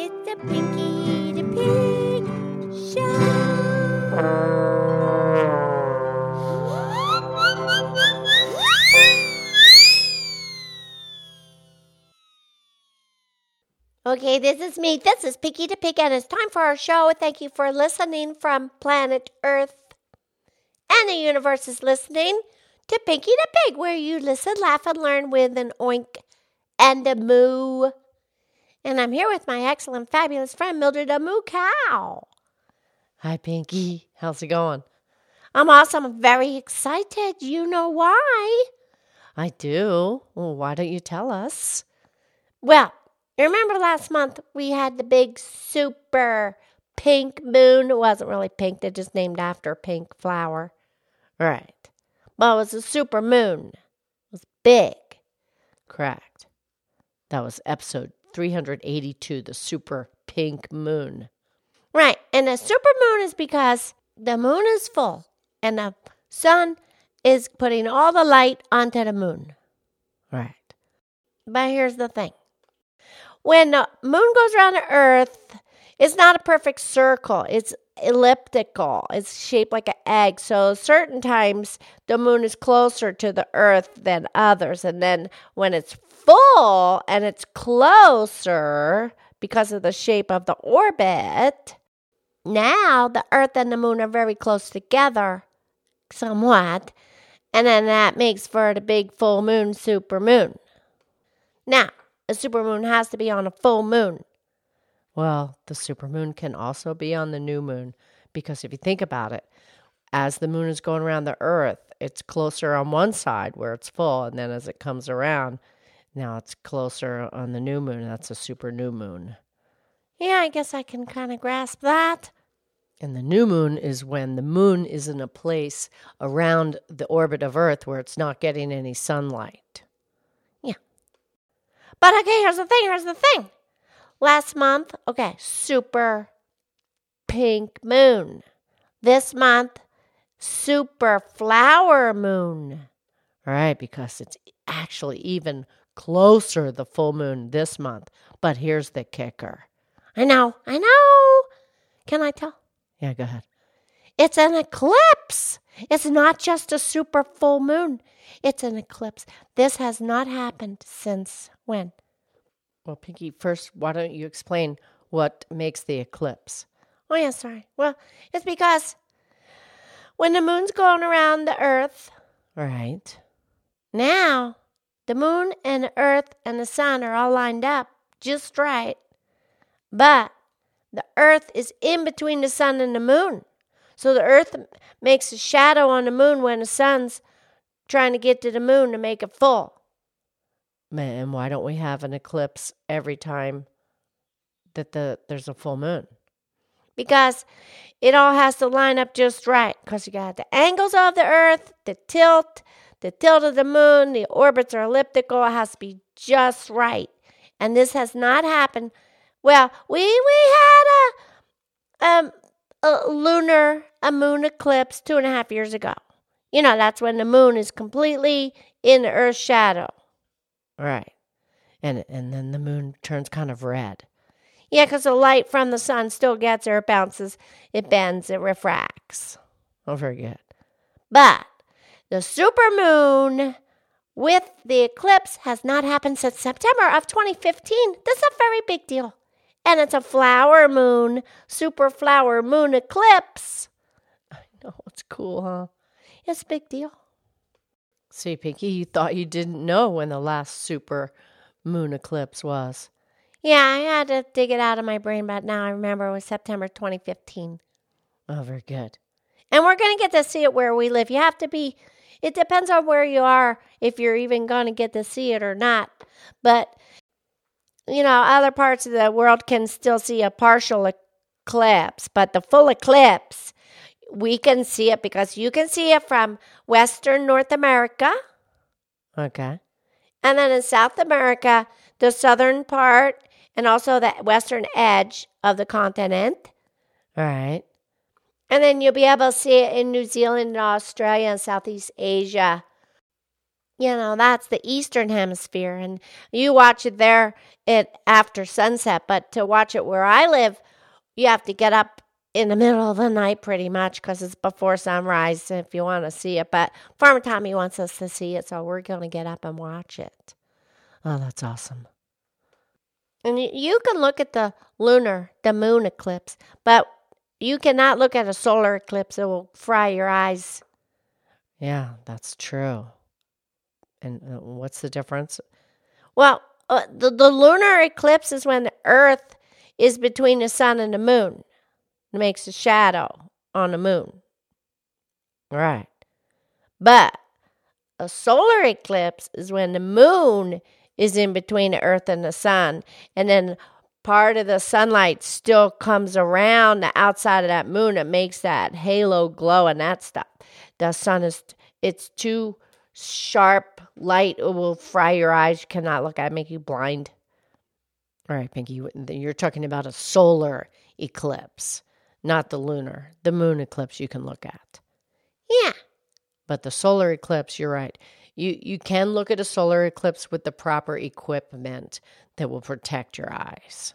It's the Pinkie the Pig Show. Okay, this is me. This is Pinkie the Pig, and it's time for our show. Thank you for listening from planet Earth. And the universe is listening to Pinkie the Pig, where you listen, laugh, and learn with an oink and a moo. And I'm here with my excellent, fabulous friend, Mildred Moo Cow. Hi, Pinkie. How's it going? I'm awesome. I'm very excited. You know why? I do. Well, why don't you tell us? Well, you remember last month we had the big super pink moon? It wasn't really pink, they just named after a pink flower. Right. Well, it was a super moon. It was big. Correct. That was episode 382, the super pink moon. Right. And a super moon is because the moon is full and the sun is putting all the light onto the moon. Right. But here's the thing when the moon goes around the earth, it's not a perfect circle. It's elliptical. It's shaped like an egg. So certain times the moon is closer to the earth than others. And then when it's full and it's closer because of the shape of the orbit, now the earth and the moon are very close together, somewhat. And then that makes for the big full moon super moon. Now, a supermoon has to be on a full moon. Well, the supermoon can also be on the new moon because if you think about it, as the moon is going around the earth, it's closer on one side where it's full, and then as it comes around, now it's closer on the new moon. That's a super new moon. Yeah, I guess I can kind of grasp that. And the new moon is when the moon is in a place around the orbit of Earth where it's not getting any sunlight. Yeah. But okay, here's the thing, here's the thing. Last month, okay, super pink moon. This month, super flower moon. All right, because it's actually even closer the full moon this month. But here's the kicker. I know, I know. Can I tell? Yeah, go ahead. It's an eclipse. It's not just a super full moon. It's an eclipse. This has not happened since when? Well, Pinkie, first, why don't you explain what makes the eclipse? Oh, yeah, sorry. Well, it's because when the moon's going around the earth, Right. now the moon and the earth and the sun are all lined up just right. But the earth is in between the sun and the moon. So the earth makes a shadow on the moon when the sun's trying to get to the moon to make it full. Man, why don't we have an eclipse every time that the there's a full moon? because it all has to line up just right because you got the angles of the earth the tilt the tilt of the moon the orbits are elliptical it has to be just right and this has not happened well we we had a um a lunar a moon eclipse two and a half years ago you know that's when the moon is completely in the earth's shadow Right. And and then the moon turns kind of red. yeah because the light from the sun still gets there it bounces it bends it refracts Oh, very good. But the supermoon with the eclipse has not happened since September of 2015. That's a very big deal. And it's a flower moon, super flower moon eclipse. I know it's cool, huh? It's a big deal. See, Pinkie, you thought you didn't know when the last super moon eclipse was. Yeah, I had to dig it out of my brain, but now I remember it was September 2015. Oh, very good. And we're going to get to see it where we live. You have to be, it depends on where you are if you're even going to get to see it or not. But, you know, other parts of the world can still see a partial eclipse, but the full eclipse, we can see it because you can see it from Western North America. Okay. And then in South America, the southern part and also the western edge of the continent. All right. And then you'll be able to see it in New Zealand and Australia and Southeast Asia. you know, that's the eastern hemisphere and you watch it there it after sunset, but to watch it where I live, you have to get up in the middle of the night pretty much because it's before sunrise if you want to see it. But Farmer Tommy wants us to see it, so we're going to get up and watch it. Oh, that's awesome. And you can look at the lunar, the moon eclipse, but you cannot look at a solar eclipse. It will fry your eyes. Yeah, that's true. And uh, what's the difference? Well, uh, the, the lunar eclipse is when the Earth is between the sun and the moon. It makes a shadow on the moon. Right. But a solar eclipse is when the moon is in between the earth and the sun. And then part of the sunlight still comes around the outside of that moon. It makes that halo glow and that stuff. The sun is, it's too sharp light. It will fry your eyes. You cannot look at it, make you blind. All right, Pinkie, you're talking about a solar eclipse, not the lunar. The moon eclipse you can look at. Yeah. But the solar eclipse, you're right. You you can look at a solar eclipse with the proper equipment that will protect your eyes.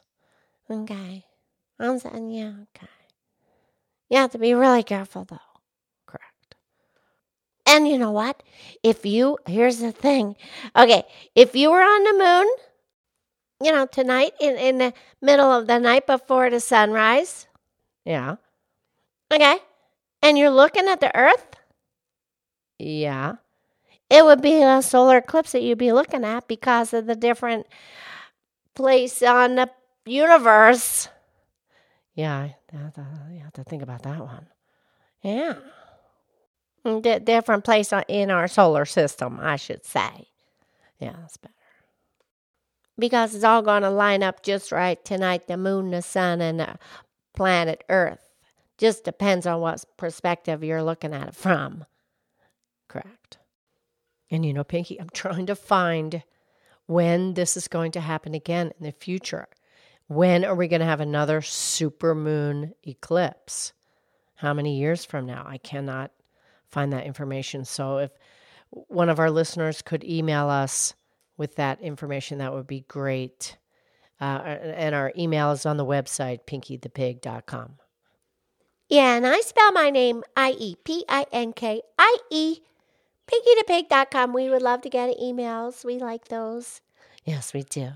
Okay. I'm saying yeah, okay. You have to be really careful though. Correct. And you know what? If you here's the thing. Okay, if you were on the moon, you know, tonight in, in the middle of the night before the sunrise. Yeah. Okay. And you're looking at the earth? Yeah it would be a solar eclipse that you'd be looking at because of the different place on the universe. Yeah, you have to think about that one. Yeah. D- different place in our solar system, I should say. Yeah, that's better. Because it's all going to line up just right tonight the moon, the sun, and the planet Earth. Just depends on what perspective you're looking at it from. Correct. And you know, Pinkie, I'm trying to find when this is going to happen again in the future. When are we going to have another super moon eclipse? How many years from now? I cannot find that information. So if one of our listeners could email us with that information, that would be great. Uh, and our email is on the website, pinkiethepig.com. Yeah, and I spell my name I E P I N K I E pinkiethepig.com. We would love to get emails. We like those. Yes, we do.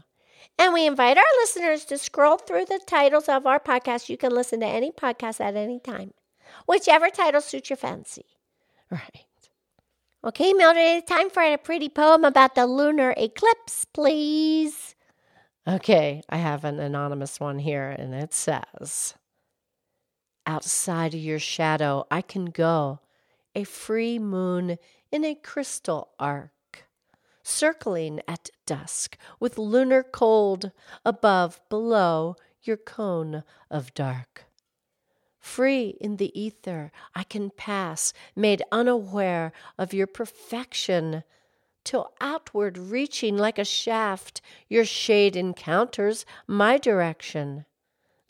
And we invite our listeners to scroll through the titles of our podcast. You can listen to any podcast at any time, whichever title suits your fancy. Right. Okay, Mildred, time for a pretty poem about the lunar eclipse, please. Okay, I have an anonymous one here, and it says Outside of your shadow, I can go, a free moon in a crystal arc, circling at dusk with lunar cold above, below your cone of dark. Free in the ether, I can pass, made unaware of your perfection, till outward reaching like a shaft, your shade encounters my direction.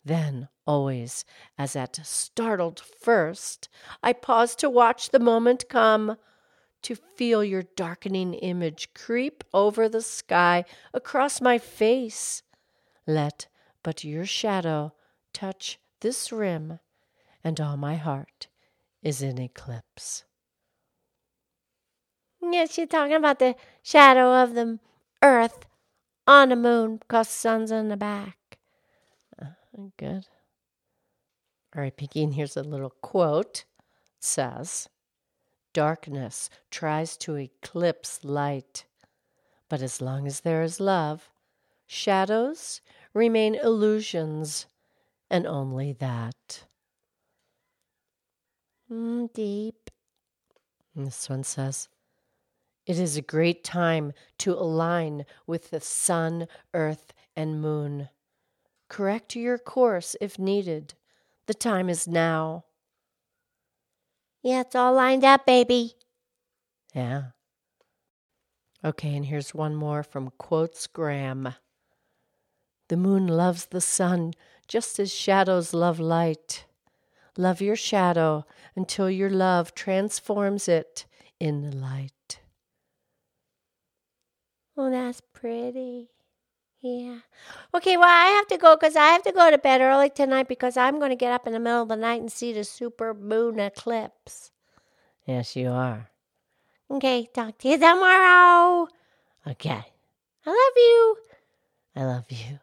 Then, always, as at startled first, I pause to watch the moment come to feel your darkening image creep over the sky across my face. Let but your shadow touch this rim, and all my heart is in eclipse. Yes, she's talking about the shadow of the earth on the moon because the sun's in the back. Uh, good. All right, Pinkie, and here's a little quote. It says, Darkness tries to eclipse light. But as long as there is love, shadows remain illusions, and only that. Mm, deep. And this one says, It is a great time to align with the sun, earth, and moon. Correct your course if needed. The time is now. Yeah, it's all lined up, baby. Yeah. Okay, and here's one more from QuotesGram. The moon loves the sun just as shadows love light. Love your shadow until your love transforms it in light. Oh, that's pretty. Yeah. Okay, well, I have to go because I have to go to bed early tonight because I'm going to get up in the middle of the night and see the super moon eclipse. Yes, you are. Okay, talk to you tomorrow. Okay. I love you. I love you.